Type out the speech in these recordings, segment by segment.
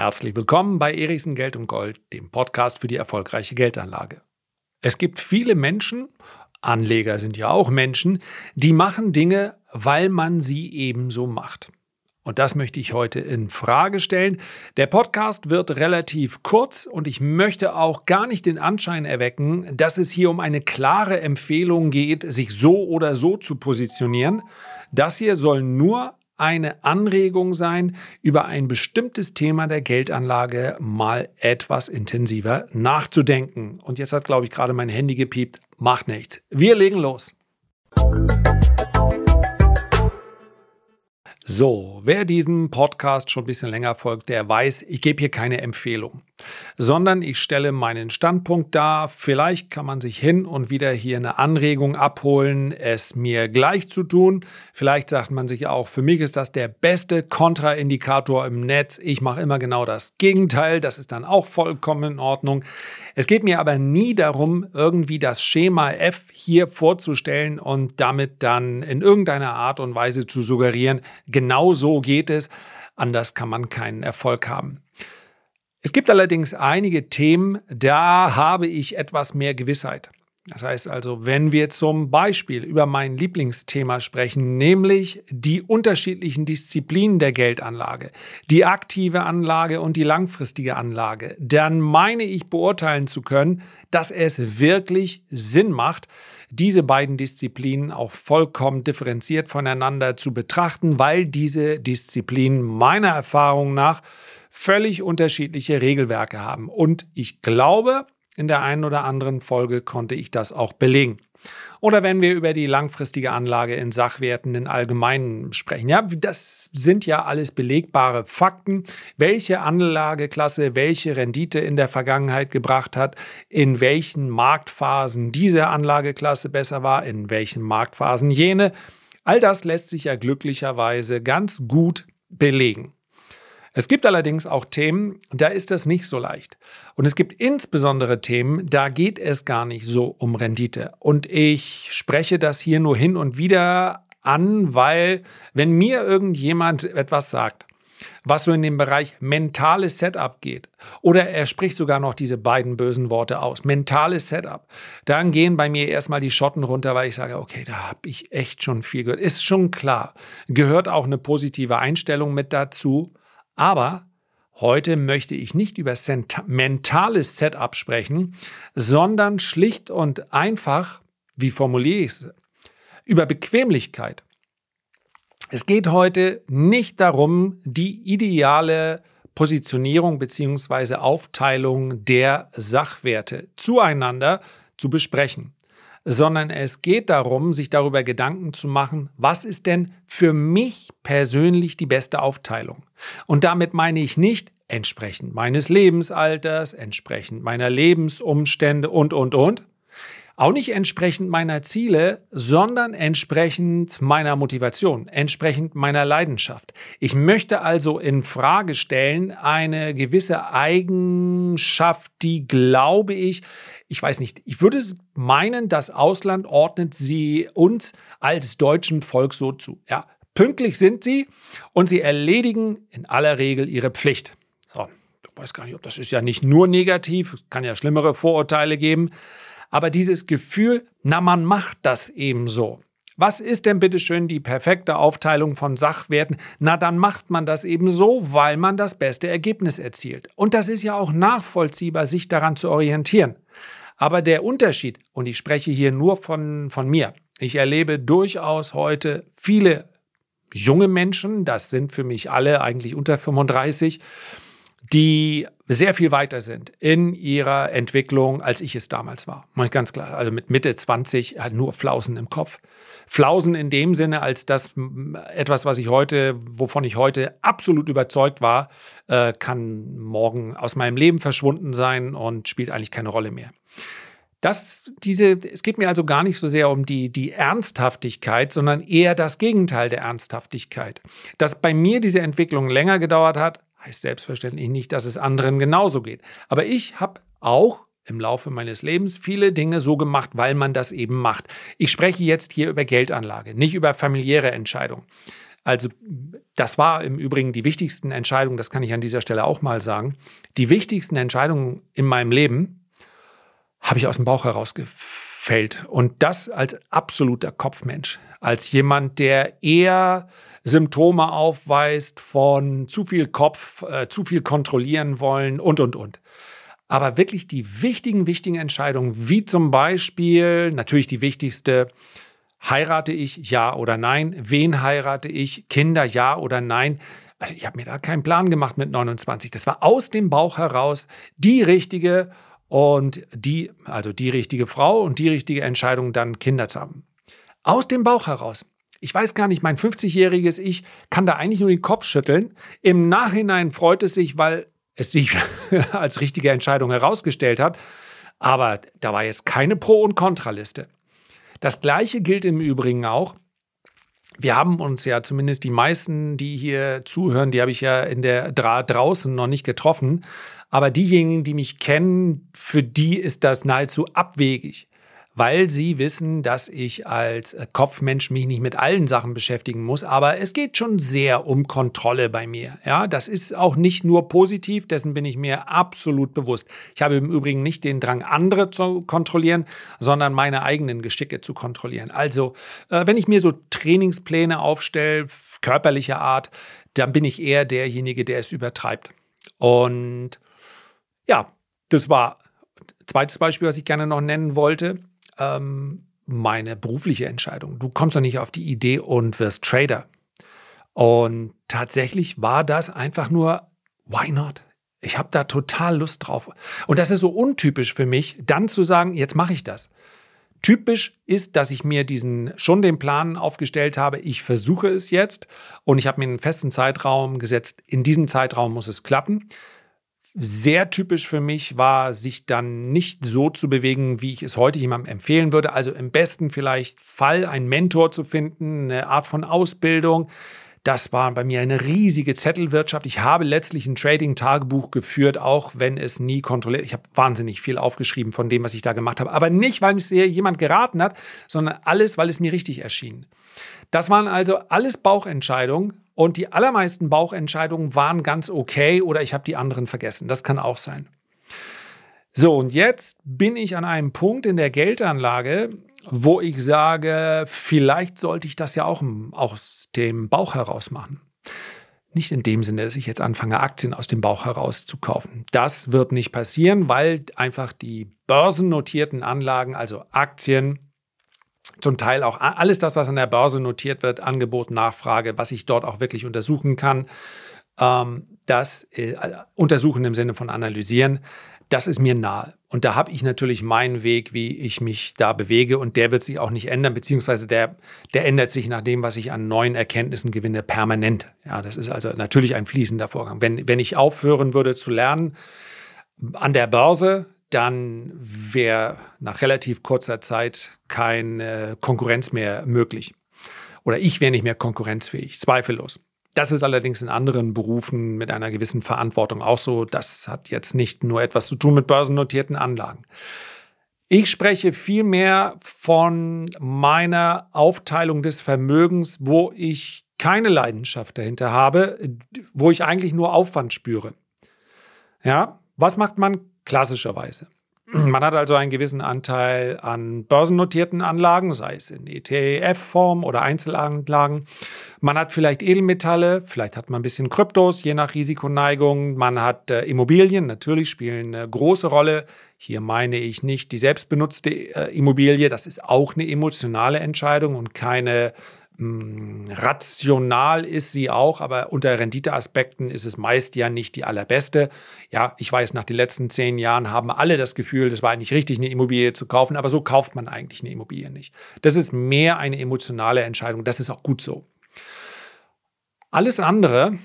Herzlich willkommen bei Erichsen Geld und Gold, dem Podcast für die erfolgreiche Geldanlage. Es gibt viele Menschen, Anleger sind ja auch Menschen, die machen Dinge, weil man sie ebenso macht. Und das möchte ich heute in Frage stellen. Der Podcast wird relativ kurz und ich möchte auch gar nicht den Anschein erwecken, dass es hier um eine klare Empfehlung geht, sich so oder so zu positionieren. Das hier soll nur eine Anregung sein, über ein bestimmtes Thema der Geldanlage mal etwas intensiver nachzudenken. Und jetzt hat, glaube ich, gerade mein Handy gepiept. Macht nichts. Wir legen los. So, wer diesem Podcast schon ein bisschen länger folgt, der weiß, ich gebe hier keine Empfehlung, sondern ich stelle meinen Standpunkt dar. Vielleicht kann man sich hin und wieder hier eine Anregung abholen, es mir gleich zu tun. Vielleicht sagt man sich auch, für mich ist das der beste Kontraindikator im Netz. Ich mache immer genau das Gegenteil. Das ist dann auch vollkommen in Ordnung. Es geht mir aber nie darum, irgendwie das Schema F hier vorzustellen und damit dann in irgendeiner Art und Weise zu suggerieren, genau so geht es, anders kann man keinen Erfolg haben. Es gibt allerdings einige Themen, da habe ich etwas mehr Gewissheit. Das heißt also, wenn wir zum Beispiel über mein Lieblingsthema sprechen, nämlich die unterschiedlichen Disziplinen der Geldanlage, die aktive Anlage und die langfristige Anlage, dann meine ich beurteilen zu können, dass es wirklich Sinn macht, diese beiden Disziplinen auch vollkommen differenziert voneinander zu betrachten, weil diese Disziplinen meiner Erfahrung nach völlig unterschiedliche Regelwerke haben. Und ich glaube, in der einen oder anderen Folge konnte ich das auch belegen. Oder wenn wir über die langfristige Anlage in Sachwerten in Allgemeinen sprechen. Ja, das sind ja alles belegbare Fakten, welche Anlageklasse welche Rendite in der Vergangenheit gebracht hat, in welchen Marktphasen diese Anlageklasse besser war, in welchen Marktphasen jene. All das lässt sich ja glücklicherweise ganz gut belegen. Es gibt allerdings auch Themen, da ist das nicht so leicht. Und es gibt insbesondere Themen, da geht es gar nicht so um Rendite. Und ich spreche das hier nur hin und wieder an, weil wenn mir irgendjemand etwas sagt, was so in dem Bereich mentales Setup geht, oder er spricht sogar noch diese beiden bösen Worte aus, mentales Setup, dann gehen bei mir erstmal die Schotten runter, weil ich sage, okay, da habe ich echt schon viel gehört. Ist schon klar. Gehört auch eine positive Einstellung mit dazu. Aber heute möchte ich nicht über mentales Setup sprechen, sondern schlicht und einfach, wie formuliere ich es, über Bequemlichkeit. Es geht heute nicht darum, die ideale Positionierung bzw. Aufteilung der Sachwerte zueinander zu besprechen sondern es geht darum, sich darüber Gedanken zu machen, was ist denn für mich persönlich die beste Aufteilung? Und damit meine ich nicht entsprechend meines Lebensalters, entsprechend meiner Lebensumstände und, und, und, auch nicht entsprechend meiner Ziele, sondern entsprechend meiner Motivation, entsprechend meiner Leidenschaft. Ich möchte also in Frage stellen eine gewisse Eigenschaft, die glaube ich, ich weiß nicht, ich würde meinen, das Ausland ordnet sie uns als deutschen Volk so zu. Ja, pünktlich sind sie und sie erledigen in aller Regel ihre Pflicht. So, ich weiß gar nicht, ob das ist ja nicht nur negativ, es kann ja schlimmere Vorurteile geben. Aber dieses Gefühl, na, man macht das eben so. Was ist denn bitte schön die perfekte Aufteilung von Sachwerten? Na, dann macht man das eben so, weil man das beste Ergebnis erzielt. Und das ist ja auch nachvollziehbar, sich daran zu orientieren. Aber der Unterschied, und ich spreche hier nur von, von mir, ich erlebe durchaus heute viele junge Menschen, das sind für mich alle eigentlich unter 35, die sehr viel weiter sind in ihrer Entwicklung, als ich es damals war. Ganz klar, also mit Mitte 20 halt nur Flausen im Kopf. Flausen in dem Sinne, als das etwas, was ich heute, wovon ich heute absolut überzeugt war, äh, kann morgen aus meinem Leben verschwunden sein und spielt eigentlich keine Rolle mehr. Das, diese, es geht mir also gar nicht so sehr um die, die Ernsthaftigkeit, sondern eher das Gegenteil der Ernsthaftigkeit. Dass bei mir diese Entwicklung länger gedauert hat, Heißt selbstverständlich nicht, dass es anderen genauso geht. Aber ich habe auch im Laufe meines Lebens viele Dinge so gemacht, weil man das eben macht. Ich spreche jetzt hier über Geldanlage, nicht über familiäre Entscheidungen. Also das war im Übrigen die wichtigsten Entscheidungen, das kann ich an dieser Stelle auch mal sagen. Die wichtigsten Entscheidungen in meinem Leben habe ich aus dem Bauch heraus gefällt. Und das als absoluter Kopfmensch, als jemand, der eher Symptome aufweist von zu viel Kopf, äh, zu viel kontrollieren wollen und, und, und. Aber wirklich die wichtigen, wichtigen Entscheidungen, wie zum Beispiel natürlich die wichtigste, Heirate ich, ja oder nein? Wen heirate ich? Kinder, ja oder nein? Also ich habe mir da keinen Plan gemacht mit 29. Das war aus dem Bauch heraus die richtige und die, also die richtige Frau und die richtige Entscheidung, dann Kinder zu haben. Aus dem Bauch heraus. Ich weiß gar nicht, mein 50-jähriges Ich kann da eigentlich nur den Kopf schütteln. Im Nachhinein freut es sich, weil es sich als richtige Entscheidung herausgestellt hat. Aber da war jetzt keine Pro- und Kontraliste. Das Gleiche gilt im Übrigen auch. Wir haben uns ja zumindest die meisten, die hier zuhören, die habe ich ja in der Dra draußen noch nicht getroffen. Aber diejenigen, die mich kennen, für die ist das nahezu abwegig weil sie wissen, dass ich als äh, Kopfmensch mich nicht mit allen Sachen beschäftigen muss, aber es geht schon sehr um Kontrolle bei mir. Ja, das ist auch nicht nur positiv, dessen bin ich mir absolut bewusst. Ich habe im Übrigen nicht den Drang, andere zu kontrollieren, sondern meine eigenen Geschicke zu kontrollieren. Also, äh, wenn ich mir so Trainingspläne aufstelle, körperlicher Art, dann bin ich eher derjenige, der es übertreibt. Und ja, das war zweites Beispiel, was ich gerne noch nennen wollte ähm, meine berufliche Entscheidung. Du kommst doch nicht auf die Idee und wirst Trader. Und tatsächlich war das einfach nur, why not? Ich habe da total Lust drauf. Und das ist so untypisch für mich, dann zu sagen, jetzt mache ich das. Typisch ist, dass ich mir diesen schon den Plan aufgestellt habe, ich versuche es jetzt und ich habe mir einen festen Zeitraum gesetzt. In diesem Zeitraum muss es klappen sehr typisch für mich war, sich dann nicht so zu bewegen, wie ich es heute jemandem empfehlen würde. Also im besten vielleicht Fall einen Mentor zu finden, eine Art von Ausbildung. Das war bei mir eine riesige Zettelwirtschaft. Ich habe letztlich ein Trading-Tagebuch geführt, auch wenn es nie kontrolliert. Ich habe wahnsinnig viel aufgeschrieben von dem, was ich da gemacht habe. Aber nicht, weil mir jemand geraten hat, sondern alles, weil es mir richtig erschien. Das waren also alles Bauchentscheidungen und die allermeisten Bauchentscheidungen waren ganz okay oder ich habe die anderen vergessen. Das kann auch sein. So, und jetzt bin ich an einem Punkt in der Geldanlage, wo ich sage, vielleicht sollte ich das ja auch aus dem Bauch heraus machen. Nicht in dem Sinne, dass ich jetzt anfange, Aktien aus dem Bauch heraus zu kaufen. Das wird nicht passieren, weil einfach die börsennotierten Anlagen, also Aktien, zum Teil auch alles das, was an der Börse notiert wird, Angebot, Nachfrage, was ich dort auch wirklich untersuchen kann, ähm, das äh, untersuchen im Sinne von analysieren, das ist mir nahe. Und da habe ich natürlich meinen Weg, wie ich mich da bewege und der wird sich auch nicht ändern, beziehungsweise der, der ändert sich nach dem, was ich an neuen Erkenntnissen gewinne, permanent. Ja, das ist also natürlich ein fließender Vorgang. Wenn, wenn ich aufhören würde zu lernen an der Börse, dann wäre nach relativ kurzer Zeit keine Konkurrenz mehr möglich. Oder ich wäre nicht mehr konkurrenzfähig, zweifellos. Das ist allerdings in anderen Berufen mit einer gewissen Verantwortung auch so. Das hat jetzt nicht nur etwas zu tun mit börsennotierten Anlagen. Ich spreche vielmehr von meiner Aufteilung des Vermögens, wo ich keine Leidenschaft dahinter habe, wo ich eigentlich nur Aufwand spüre. Ja, was macht man klassischerweise. Man hat also einen gewissen Anteil an börsennotierten Anlagen, sei es in ETF-Form oder Einzelanlagen. Man hat vielleicht Edelmetalle, vielleicht hat man ein bisschen Kryptos, je nach Risikoneigung. Man hat äh, Immobilien, natürlich spielen eine große Rolle. Hier meine ich nicht die selbstbenutzte äh, Immobilie, das ist auch eine emotionale Entscheidung und keine hm, rational ist sie auch, aber unter Renditeaspekten ist es meist ja nicht die allerbeste. Ja, ich weiß, nach den letzten zehn Jahren haben alle das Gefühl, das war eigentlich richtig, eine Immobilie zu kaufen, aber so kauft man eigentlich eine Immobilie nicht. Das ist mehr eine emotionale Entscheidung. Das ist auch gut so. Alles andere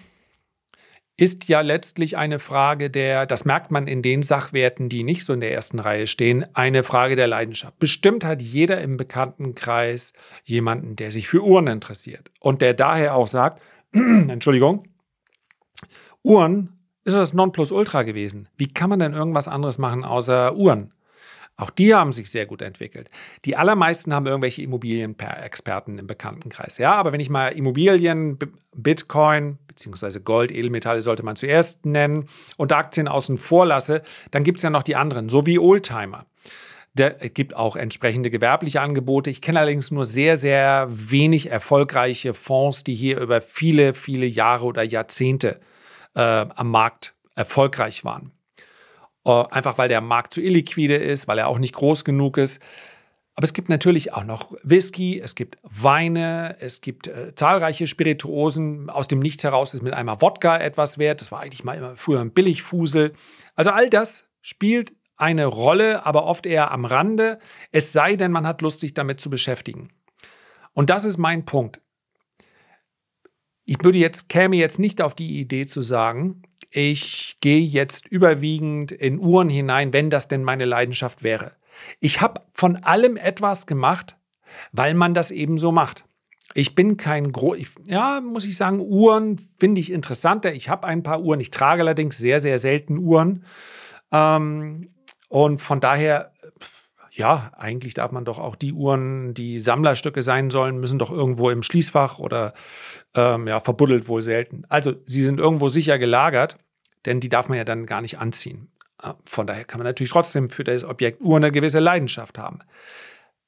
ist ja letztlich eine Frage der, das merkt man in den Sachwerten, die nicht so in der ersten Reihe stehen, eine Frage der Leidenschaft. Bestimmt hat jeder im Bekanntenkreis jemanden, der sich für Uhren interessiert und der daher auch sagt, Entschuldigung, Uhren ist das Nonplusultra gewesen. Wie kann man denn irgendwas anderes machen außer Uhren? Auch die haben sich sehr gut entwickelt. Die allermeisten haben irgendwelche Immobilienexperten im Bekanntenkreis. Ja, aber wenn ich mal Immobilien, Bitcoin beziehungsweise Gold, Edelmetalle sollte man zuerst nennen und Aktien außen vor lasse, dann gibt es ja noch die anderen, so wie Oldtimer. Es gibt auch entsprechende gewerbliche Angebote. Ich kenne allerdings nur sehr, sehr wenig erfolgreiche Fonds, die hier über viele, viele Jahre oder Jahrzehnte äh, am Markt erfolgreich waren. Äh, einfach weil der Markt zu illiquide ist, weil er auch nicht groß genug ist. Aber es gibt natürlich auch noch Whisky, es gibt Weine, es gibt äh, zahlreiche Spirituosen. Aus dem Nichts heraus ist mit einmal Wodka etwas wert. Das war eigentlich mal immer früher ein Billigfusel. Also all das spielt eine Rolle, aber oft eher am Rande, es sei denn, man hat Lust, sich damit zu beschäftigen. Und das ist mein Punkt. Ich würde jetzt, käme jetzt nicht auf die Idee zu sagen, ich gehe jetzt überwiegend in Uhren hinein, wenn das denn meine Leidenschaft wäre. Ich habe von allem etwas gemacht, weil man das eben so macht. Ich bin kein groß, ja, muss ich sagen, Uhren finde ich interessanter. Ich habe ein paar Uhren, ich trage allerdings sehr, sehr selten Uhren. Ähm, und von daher, ja, eigentlich darf man doch auch die Uhren, die Sammlerstücke sein sollen, müssen doch irgendwo im Schließfach oder ähm, ja, verbuddelt wohl selten. Also sie sind irgendwo sicher gelagert, denn die darf man ja dann gar nicht anziehen. Ah, von daher kann man natürlich trotzdem für das Objekt Uhr eine gewisse Leidenschaft haben.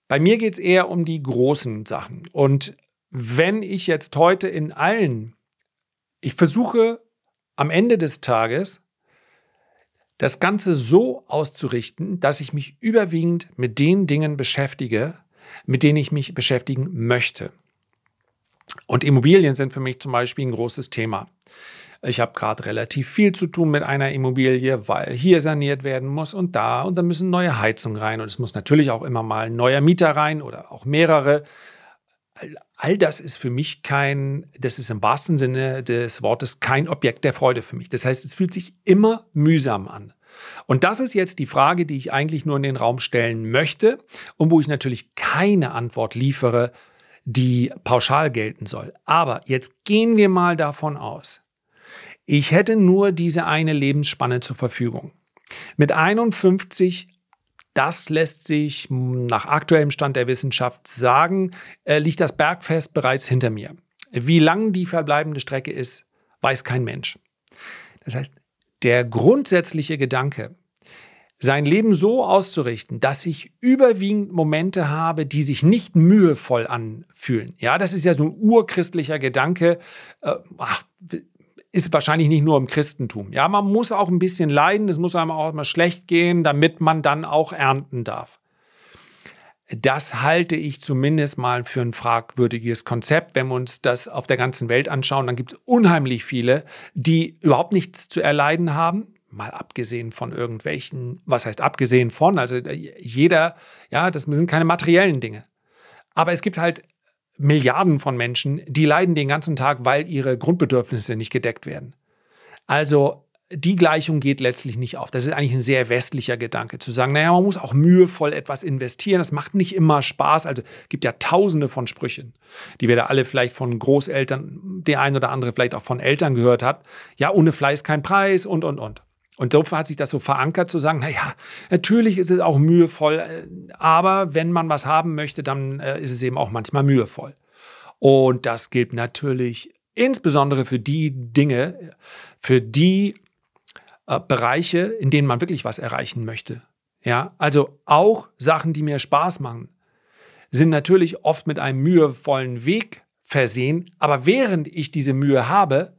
Bei mir geht es eher um die großen Sachen. Und wenn ich jetzt heute in allen, ich versuche am Ende des Tages das Ganze so auszurichten, dass ich mich überwiegend mit den Dingen beschäftige, mit denen ich mich beschäftigen möchte. Und Immobilien sind für mich zum Beispiel ein großes Thema. Ich habe gerade relativ viel zu tun mit einer Immobilie, weil hier saniert werden muss und da und da müssen neue Heizungen rein und es muss natürlich auch immer mal ein neuer Mieter rein oder auch mehrere. All das ist für mich kein, das ist im wahrsten Sinne des Wortes kein Objekt der Freude für mich. Das heißt, es fühlt sich immer mühsam an. Und das ist jetzt die Frage, die ich eigentlich nur in den Raum stellen möchte und wo ich natürlich keine Antwort liefere, die pauschal gelten soll. Aber jetzt gehen wir mal davon aus, ich hätte nur diese eine Lebensspanne zur Verfügung. Mit 51 das lässt sich nach aktuellem Stand der Wissenschaft sagen, äh, liegt das Bergfest bereits hinter mir. Wie lang die verbleibende Strecke ist, weiß kein Mensch. Das heißt, der grundsätzliche Gedanke, sein Leben so auszurichten, dass ich überwiegend Momente habe, die sich nicht mühevoll anfühlen. Ja, das ist ja so ein urchristlicher Gedanke. Äh, ach, ist wahrscheinlich nicht nur im Christentum. Ja, man muss auch ein bisschen leiden, es muss einem auch mal schlecht gehen, damit man dann auch ernten darf. Das halte ich zumindest mal für ein fragwürdiges Konzept. Wenn wir uns das auf der ganzen Welt anschauen, dann gibt es unheimlich viele, die überhaupt nichts zu erleiden haben. Mal abgesehen von irgendwelchen, was heißt abgesehen von? Also jeder, ja, das sind keine materiellen Dinge. Aber es gibt halt Milliarden von Menschen, die leiden den ganzen Tag, weil ihre Grundbedürfnisse nicht gedeckt werden. Also die Gleichung geht letztlich nicht auf. Das ist eigentlich ein sehr westlicher Gedanke, zu sagen, naja, man muss auch mühevoll etwas investieren. Das macht nicht immer Spaß. Also gibt ja tausende von Sprüchen, die wir da alle vielleicht von Großeltern, der ein oder andere vielleicht auch von Eltern gehört hat. Ja, ohne Fleiß kein Preis und, und, und. Und so hat sich das so verankert zu sagen, naja, natürlich ist es auch mühevoll, äh, aber wenn man was haben möchte, dann äh, ist es eben auch manchmal mühevoll. Und das gilt natürlich insbesondere für die Dinge, für die äh, Bereiche, in denen man wirklich was erreichen möchte. Ja, also auch Sachen, die mir Spaß machen, sind natürlich oft mit einem mühevollen Weg versehen, aber während ich diese Mühe habe,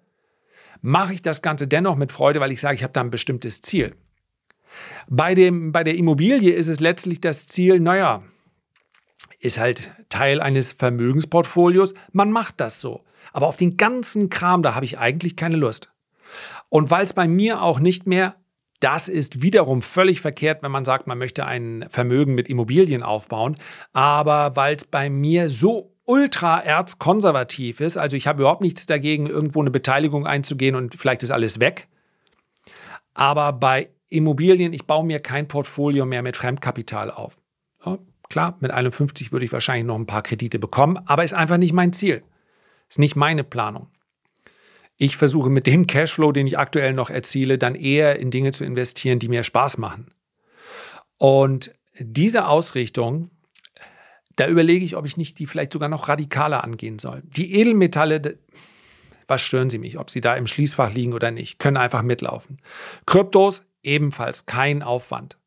mache ich das Ganze dennoch mit Freude, weil ich sage, ich habe da ein bestimmtes Ziel. Bei, dem, bei der Immobilie ist es letztlich das Ziel, naja, ist halt Teil eines Vermögensportfolios, man macht das so. Aber auf den ganzen Kram, da habe ich eigentlich keine Lust. Und weil es bei mir auch nicht mehr, das ist wiederum völlig verkehrt, wenn man sagt, man möchte ein Vermögen mit Immobilien aufbauen, aber weil es bei mir so ultra erzkonservativ ist. Also ich habe überhaupt nichts dagegen, irgendwo eine Beteiligung einzugehen und vielleicht ist alles weg. Aber bei Immobilien, ich baue mir kein Portfolio mehr mit Fremdkapital auf. Ja, klar, mit 51 würde ich wahrscheinlich noch ein paar Kredite bekommen, aber ist einfach nicht mein Ziel. Ist nicht meine Planung. Ich versuche mit dem Cashflow, den ich aktuell noch erziele, dann eher in Dinge zu investieren, die mir Spaß machen. Und diese Ausrichtung, da überlege ich, ob ich nicht die vielleicht sogar noch radikaler angehen soll. Die Edelmetalle, was stören sie mich, ob sie da im Schließfach liegen oder nicht, können einfach mitlaufen. Kryptos ebenfalls kein Aufwand.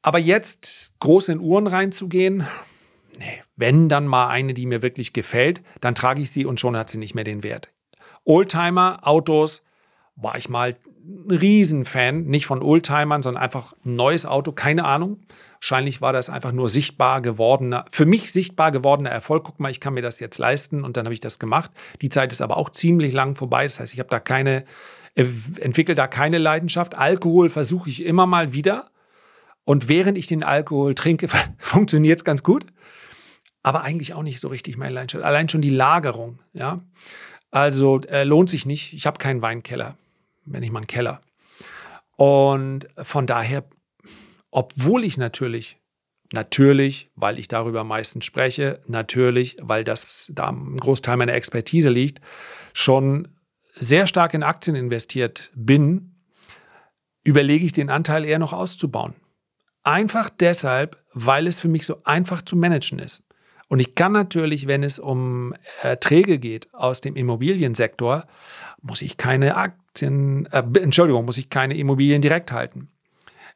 Aber jetzt groß in Uhren reinzugehen, nee, wenn dann mal eine, die mir wirklich gefällt, dann trage ich sie und schon hat sie nicht mehr den Wert. Oldtimer, Autos, war ich mal ein Riesenfan, nicht von Oldtimern, sondern einfach ein neues Auto, keine Ahnung. Wahrscheinlich war das einfach nur sichtbar gewordener, für mich sichtbar gewordener Erfolg. Guck mal, ich kann mir das jetzt leisten und dann habe ich das gemacht. Die Zeit ist aber auch ziemlich lang vorbei. Das heißt, ich habe da keine, entwickle da keine Leidenschaft. Alkohol versuche ich immer mal wieder. Und während ich den Alkohol trinke, funktioniert es ganz gut. Aber eigentlich auch nicht so richtig meine Leidenschaft. Allein schon die Lagerung, ja. Also äh, lohnt sich nicht. Ich habe keinen Weinkeller wenn nicht mal einen Keller. Und von daher, obwohl ich natürlich, natürlich, weil ich darüber meistens spreche, natürlich, weil das da ein Großteil meiner Expertise liegt, schon sehr stark in Aktien investiert bin, überlege ich den Anteil eher noch auszubauen. Einfach deshalb, weil es für mich so einfach zu managen ist. Und ich kann natürlich, wenn es um Erträge geht aus dem Immobiliensektor, muss ich keine Aktien, äh, Entschuldigung, muss ich keine Immobilien direkt halten.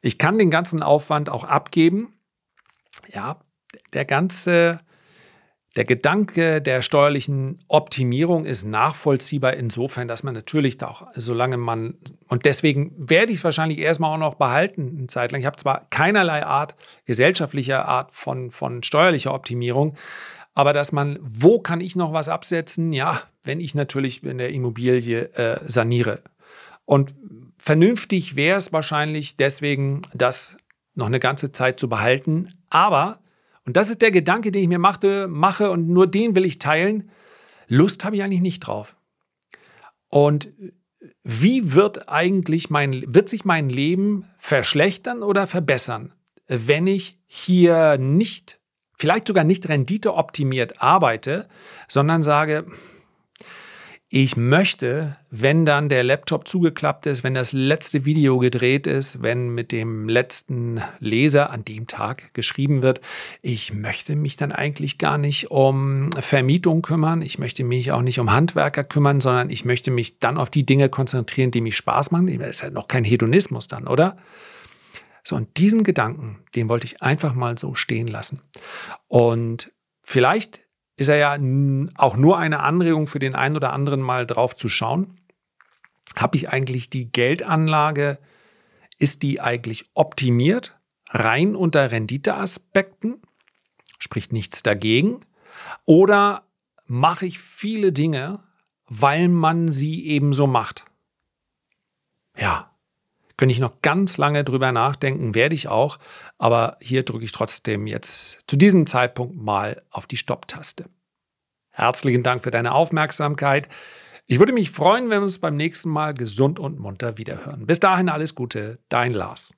Ich kann den ganzen Aufwand auch abgeben. Ja, der ganze, der Gedanke der steuerlichen Optimierung ist nachvollziehbar insofern, dass man natürlich auch, solange man, und deswegen werde ich es wahrscheinlich erstmal auch noch behalten, eine Zeit lang. Ich habe zwar keinerlei Art, gesellschaftlicher Art von, von steuerlicher Optimierung, aber dass man, wo kann ich noch was absetzen? Ja, wenn ich natürlich in der Immobilie äh, saniere. Und vernünftig wäre es wahrscheinlich deswegen, das noch eine ganze Zeit zu behalten. Aber, und das ist der Gedanke, den ich mir machte, mache und nur den will ich teilen, Lust habe ich eigentlich nicht drauf. Und wie wird eigentlich mein, wird sich mein Leben verschlechtern oder verbessern, wenn ich hier nicht, vielleicht sogar nicht renditeoptimiert arbeite, sondern sage, ich möchte, wenn dann der Laptop zugeklappt ist, wenn das letzte Video gedreht ist, wenn mit dem letzten Leser an dem Tag geschrieben wird, ich möchte mich dann eigentlich gar nicht um Vermietung kümmern, ich möchte mich auch nicht um Handwerker kümmern, sondern ich möchte mich dann auf die Dinge konzentrieren, die mich Spaß machen. Das ist ja noch kein Hedonismus dann, oder? So, und diesen Gedanken, den wollte ich einfach mal so stehen lassen. Und vielleicht ist er ja auch nur eine Anregung für den einen oder anderen mal drauf zu schauen. Habe ich eigentlich die Geldanlage, ist die eigentlich optimiert, rein unter Renditeaspekten? Spricht nichts dagegen. Oder mache ich viele Dinge, weil man sie eben so macht? Ja, könnte ich noch ganz lange drüber nachdenken, werde ich auch. Aber hier drücke ich trotzdem jetzt zu diesem Zeitpunkt mal auf die Stopp-Taste. Herzlichen Dank für deine Aufmerksamkeit. Ich würde mich freuen, wenn wir uns beim nächsten Mal gesund und munter wiederhören. Bis dahin alles Gute, dein Lars.